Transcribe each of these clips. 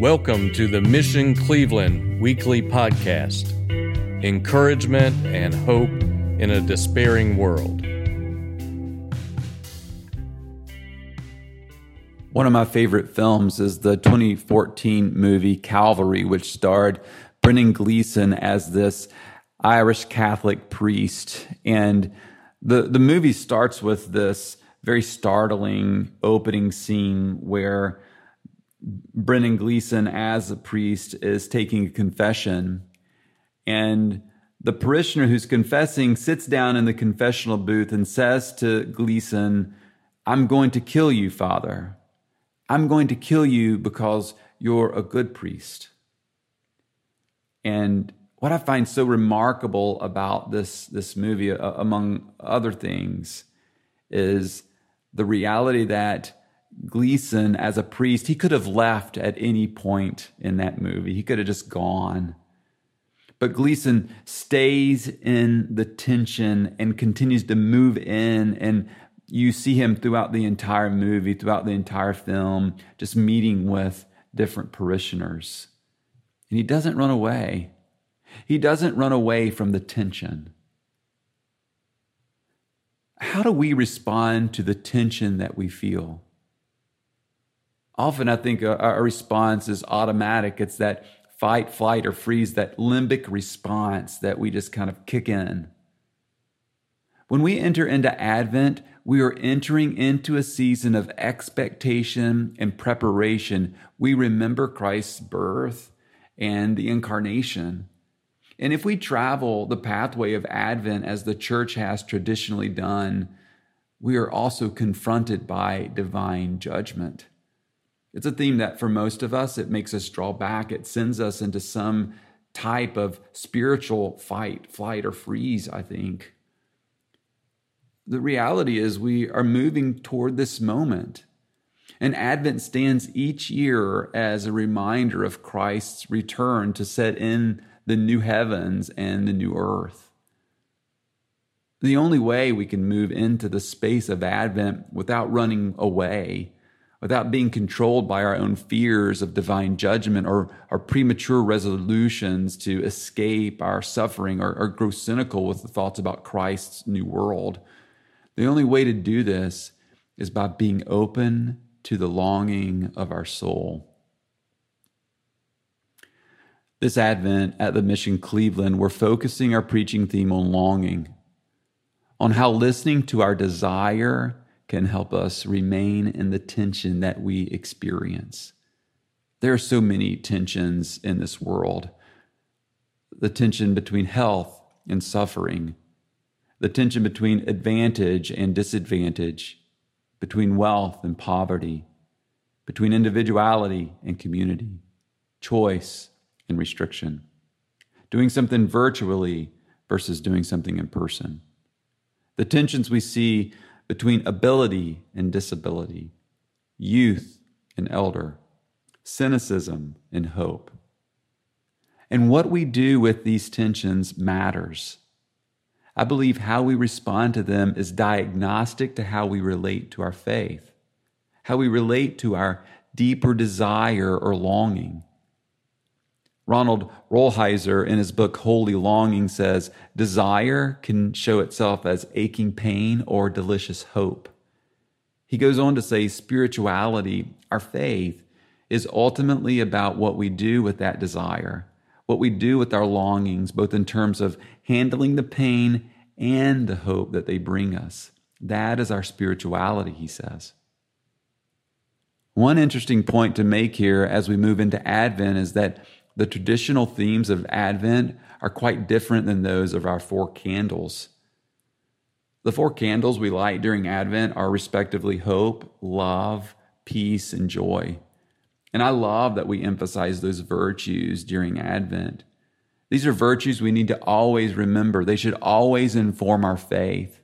Welcome to the Mission Cleveland weekly podcast encouragement and hope in a despairing world. One of my favorite films is the 2014 movie Calvary, which starred Brendan Gleeson as this Irish Catholic priest. And the, the movie starts with this very startling opening scene where Brendan Gleeson, as a priest, is taking a confession. And the parishioner who's confessing sits down in the confessional booth and says to Gleeson, I'm going to kill you, Father. I'm going to kill you because you're a good priest. And what I find so remarkable about this, this movie, among other things, is the reality that Gleeson, as a priest, he could have left at any point in that movie. He could have just gone. But Gleeson stays in the tension and continues to move in. And you see him throughout the entire movie, throughout the entire film, just meeting with different parishioners. And he doesn't run away. He doesn't run away from the tension. How do we respond to the tension that we feel? Often I think our response is automatic. It's that fight, flight, or freeze, that limbic response that we just kind of kick in. When we enter into Advent, we are entering into a season of expectation and preparation. We remember Christ's birth and the incarnation. And if we travel the pathway of Advent as the church has traditionally done, we are also confronted by divine judgment. It's a theme that for most of us, it makes us draw back. It sends us into some type of spiritual fight, flight, or freeze, I think. The reality is, we are moving toward this moment. And Advent stands each year as a reminder of Christ's return to set in the new heavens and the new earth. The only way we can move into the space of Advent without running away, without being controlled by our own fears of divine judgment or our premature resolutions to escape our suffering or, or grow cynical with the thoughts about Christ's new world. The only way to do this is by being open to the longing of our soul. This Advent at the Mission Cleveland, we're focusing our preaching theme on longing, on how listening to our desire can help us remain in the tension that we experience. There are so many tensions in this world the tension between health and suffering, the tension between advantage and disadvantage, between wealth and poverty, between individuality and community, choice and restriction, doing something virtually versus doing something in person. The tensions we see between ability and disability, youth and elder, cynicism and hope. And what we do with these tensions matters. I believe how we respond to them is diagnostic to how we relate to our faith, how we relate to our deeper desire or longing, Ronald Rolheiser, in his book Holy Longing, says desire can show itself as aching pain or delicious hope. He goes on to say spirituality, our faith, is ultimately about what we do with that desire, what we do with our longings, both in terms of handling the pain and the hope that they bring us. That is our spirituality, he says. One interesting point to make here as we move into Advent is that the traditional themes of Advent are quite different than those of our four candles. The four candles we light during Advent are respectively hope, love, peace, and joy. And I love that we emphasize those virtues during Advent. These are virtues we need to always remember. They should always inform our faith.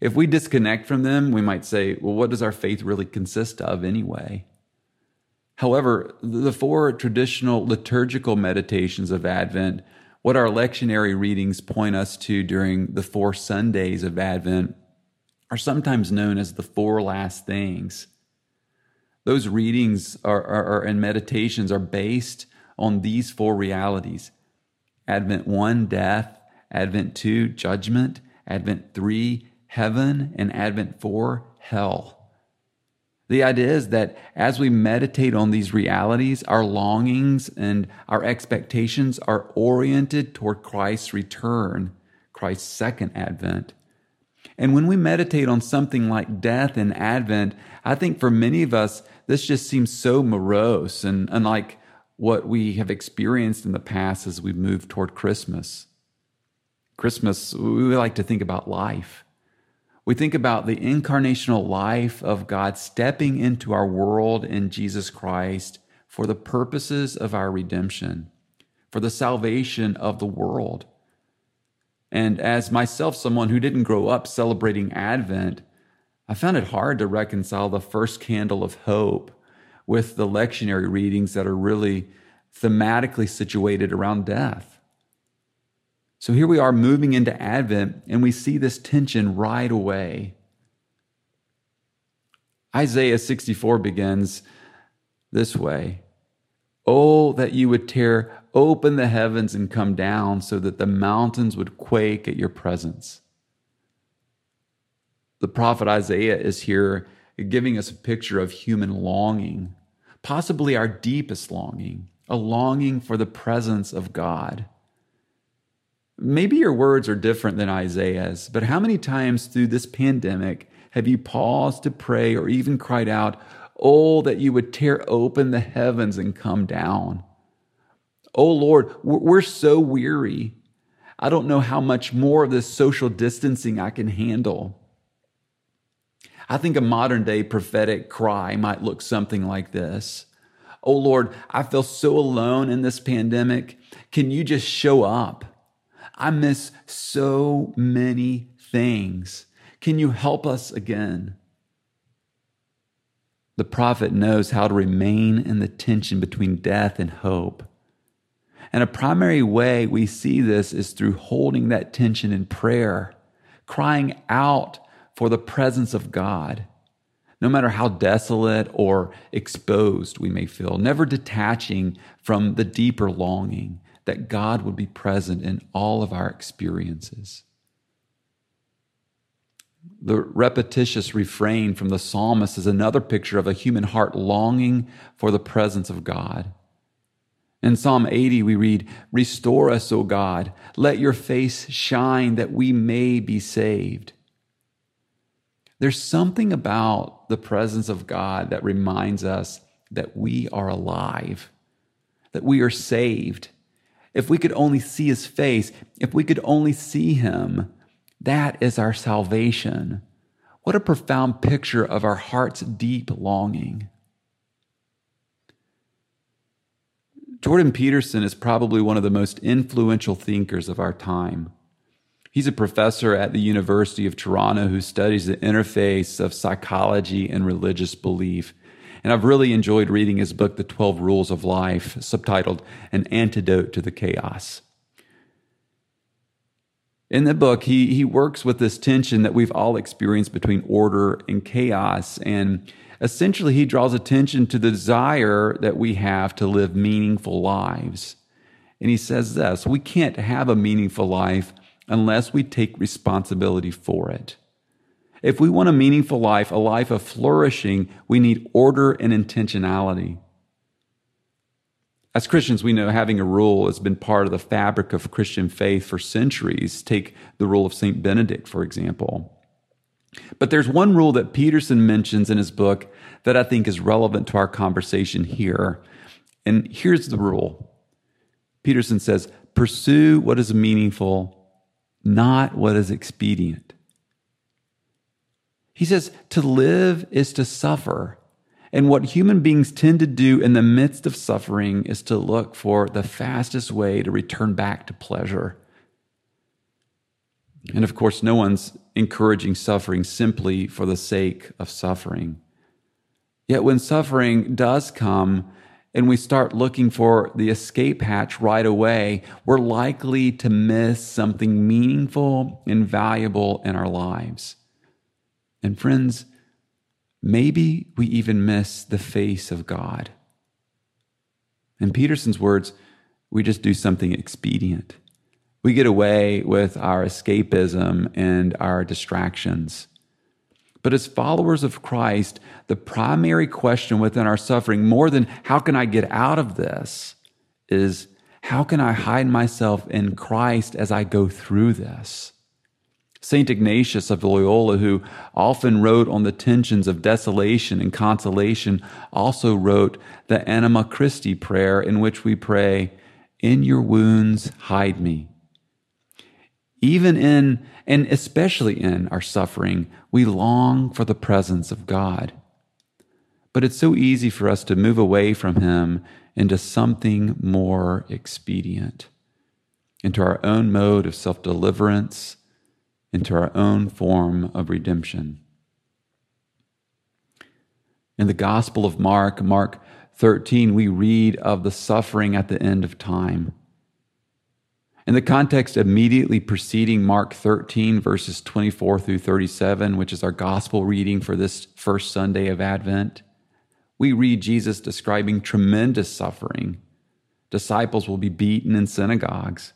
If we disconnect from them, we might say, well, what does our faith really consist of anyway? However, the four traditional liturgical meditations of Advent, what our lectionary readings point us to during the four Sundays of Advent, are sometimes known as the four last things. Those readings are, are, are, and meditations are based on these four realities Advent 1, death, Advent 2, judgment, Advent 3, heaven, and Advent 4, hell. The idea is that as we meditate on these realities, our longings and our expectations are oriented toward Christ's return, Christ's second advent. And when we meditate on something like death and advent, I think for many of us, this just seems so morose and unlike what we have experienced in the past as we move toward Christmas. Christmas, we like to think about life. We think about the incarnational life of God stepping into our world in Jesus Christ for the purposes of our redemption, for the salvation of the world. And as myself, someone who didn't grow up celebrating Advent, I found it hard to reconcile the first candle of hope with the lectionary readings that are really thematically situated around death. So here we are moving into Advent, and we see this tension right away. Isaiah 64 begins this way Oh, that you would tear open the heavens and come down so that the mountains would quake at your presence. The prophet Isaiah is here giving us a picture of human longing, possibly our deepest longing, a longing for the presence of God. Maybe your words are different than Isaiah's, but how many times through this pandemic have you paused to pray or even cried out, Oh, that you would tear open the heavens and come down? Oh Lord, we're so weary. I don't know how much more of this social distancing I can handle. I think a modern day prophetic cry might look something like this. Oh Lord, I feel so alone in this pandemic. Can you just show up? I miss so many things. Can you help us again? The prophet knows how to remain in the tension between death and hope. And a primary way we see this is through holding that tension in prayer, crying out for the presence of God, no matter how desolate or exposed we may feel, never detaching from the deeper longing that God would be present in all of our experiences. The repetitious refrain from the psalmist is another picture of a human heart longing for the presence of God. In Psalm 80, we read, Restore us, O God. Let your face shine that we may be saved. There's something about the presence of God that reminds us that we are alive, that we are saved, if we could only see his face, if we could only see him, that is our salvation. What a profound picture of our heart's deep longing. Jordan Peterson is probably one of the most influential thinkers of our time. He's a professor at the University of Toronto who studies the interface of psychology and religious belief. And I've really enjoyed reading his book, The 12 Rules of Life, subtitled An Antidote to the Chaos. In the book, he, he works with this tension that we've all experienced between order and chaos. And essentially, he draws attention to the desire that we have to live meaningful lives. And he says this we can't have a meaningful life unless we take responsibility for it. If we want a meaningful life, a life of flourishing, we need order and intentionality. As Christians, we know having a rule has been part of the fabric of Christian faith for centuries. Take the rule of St. Benedict, for example. But there's one rule that Peterson mentions in his book that I think is relevant to our conversation here. And here's the rule Peterson says, Pursue what is meaningful, not what is expedient. He says to live is to suffer. And what human beings tend to do in the midst of suffering is to look for the fastest way to return back to pleasure. And of course, no one's encouraging suffering simply for the sake of suffering. Yet when suffering does come and we start looking for the escape hatch right away, we're likely to miss something meaningful and valuable in our lives. And friends, maybe we even miss the face of God. In Peterson's words, we just do something expedient. We get away with our escapism and our distractions. But as followers of Christ, the primary question within our suffering, more than how can I get out of this, is how can I hide myself in Christ as I go through this? St. Ignatius of Loyola, who often wrote on the tensions of desolation and consolation, also wrote the Anima Christi prayer, in which we pray, In your wounds, hide me. Even in, and especially in our suffering, we long for the presence of God. But it's so easy for us to move away from Him into something more expedient, into our own mode of self deliverance, into our own form of redemption. In the Gospel of Mark, Mark 13, we read of the suffering at the end of time. In the context immediately preceding Mark 13, verses 24 through 37, which is our gospel reading for this first Sunday of Advent, we read Jesus describing tremendous suffering. Disciples will be beaten in synagogues.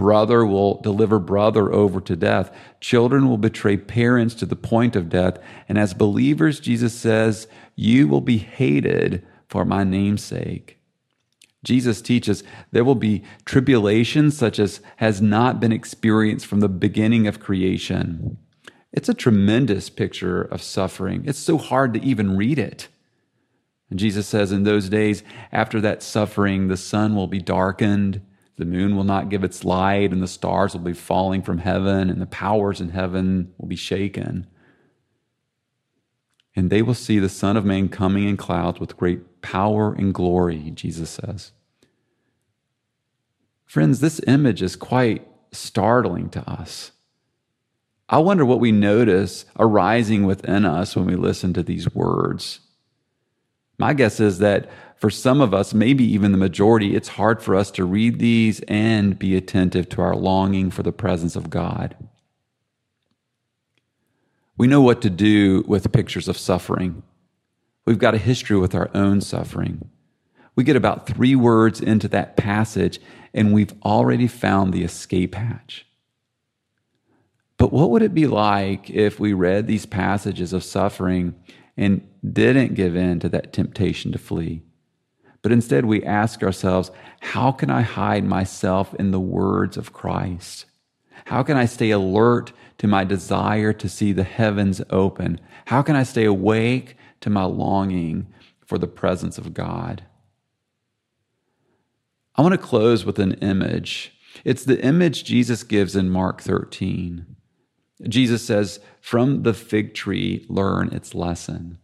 Brother will deliver brother over to death. Children will betray parents to the point of death. And as believers, Jesus says, You will be hated for my name's sake. Jesus teaches there will be tribulation such as has not been experienced from the beginning of creation. It's a tremendous picture of suffering. It's so hard to even read it. And Jesus says, In those days, after that suffering, the sun will be darkened, the moon will not give its light, and the stars will be falling from heaven, and the powers in heaven will be shaken. And they will see the Son of Man coming in clouds with great power and glory, Jesus says. Friends, this image is quite startling to us. I wonder what we notice arising within us when we listen to these words. My guess is that for some of us, maybe even the majority, it's hard for us to read these and be attentive to our longing for the presence of God. We know what to do with pictures of suffering. We've got a history with our own suffering. We get about three words into that passage, and we've already found the escape hatch. But what would it be like if we read these passages of suffering and didn't give in to that temptation to flee? But instead, we ask ourselves, how can I hide myself in the words of Christ? How can I stay alert to my desire to see the heavens open? How can I stay awake to my longing for the presence of God? I want to close with an image. It's the image Jesus gives in Mark 13. Jesus says, From the fig tree, learn its lesson.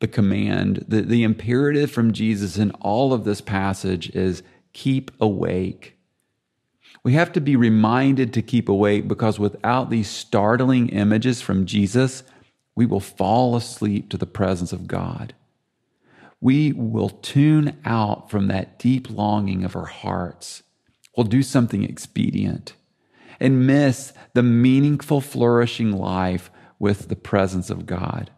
The command, the, the imperative from Jesus in all of this passage is keep awake. We have to be reminded to keep awake because without these startling images from Jesus, we will fall asleep to the presence of God we will tune out from that deep longing of our hearts. We'll do something expedient and miss the meaningful, flourishing life with the presence of God.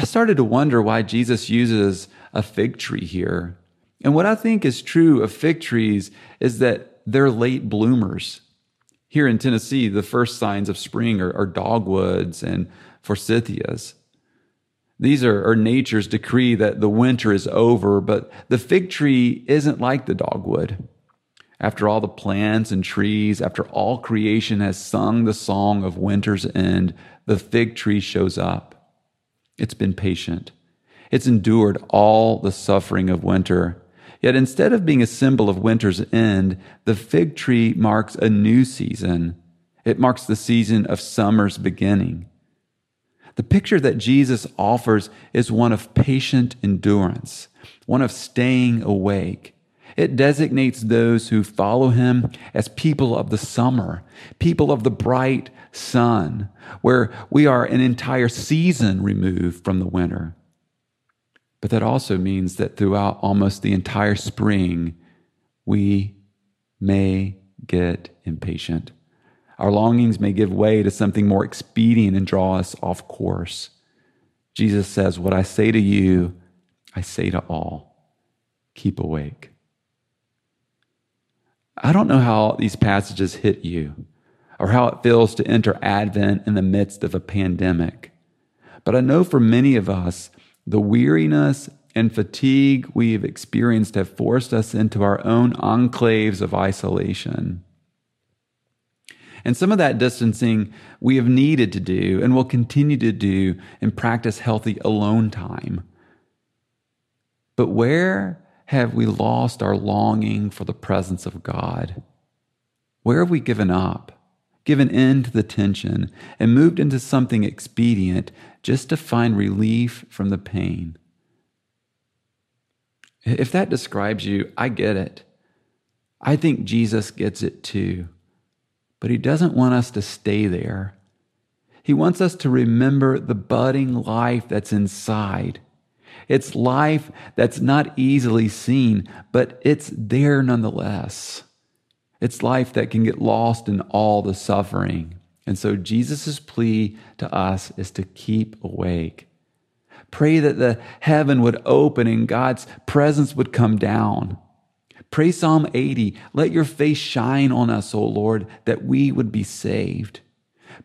I started to wonder why Jesus uses a fig tree here. And what I think is true of fig trees is that they're late bloomers. Here in Tennessee, the first signs of spring are, are dogwoods and forsythias. These are, are, nature's decree that the winter is over, but the fig tree isn't like the dogwood. After all the plants and trees, after all creation has sung the song of winter's end, the fig tree shows up. It's been patient. It's endured all the suffering of winter. Yet instead of being a symbol of winter's end, the fig tree marks a new season. It marks the season of summer's beginning. The picture that Jesus offers is one of patient endurance, one of staying awake. It designates those who follow him as people of the summer, people of the bright sun, where we are an entire season removed from the winter. But that also means that throughout almost the entire spring, we may get impatient. Our longings may give way to something more expedient and draw us off course. Jesus says, What I say to you, I say to all keep awake. I don't know how these passages hit you or how it feels to enter Advent in the midst of a pandemic. But I know for many of us, the weariness and fatigue we've experienced have forced us into our own enclaves of isolation. And some of that distancing we have needed to do and will continue to do and practice healthy alone time. But where have we lost our longing for the presence of God? Where have we given up? Given in to the tension, and moved into something expedient just to find relief from the pain. If that describes you, I get it. I think Jesus gets it too. But he doesn't want us to stay there. He wants us to remember the budding life that's inside. It's life that's not easily seen, but it's there nonetheless. It's life that can get lost in all the suffering. And so Jesus' plea to us is to keep awake. Pray that the heaven would open and God's presence would come down. Pray Psalm 80, let your face shine on us, O Lord, that we would be saved.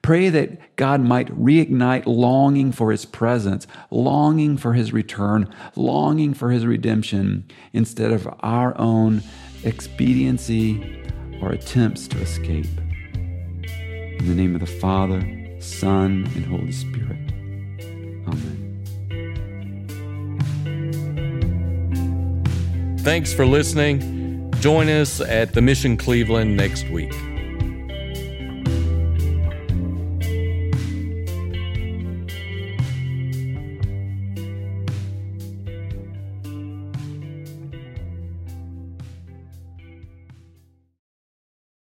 Pray that God might reignite longing for his presence, longing for his return, longing for his redemption, instead of our own expediency or attempts to escape. In the name of the Father, Son, and Holy Spirit. Amen. Thanks for listening. Join us at the Mission Cleveland next week.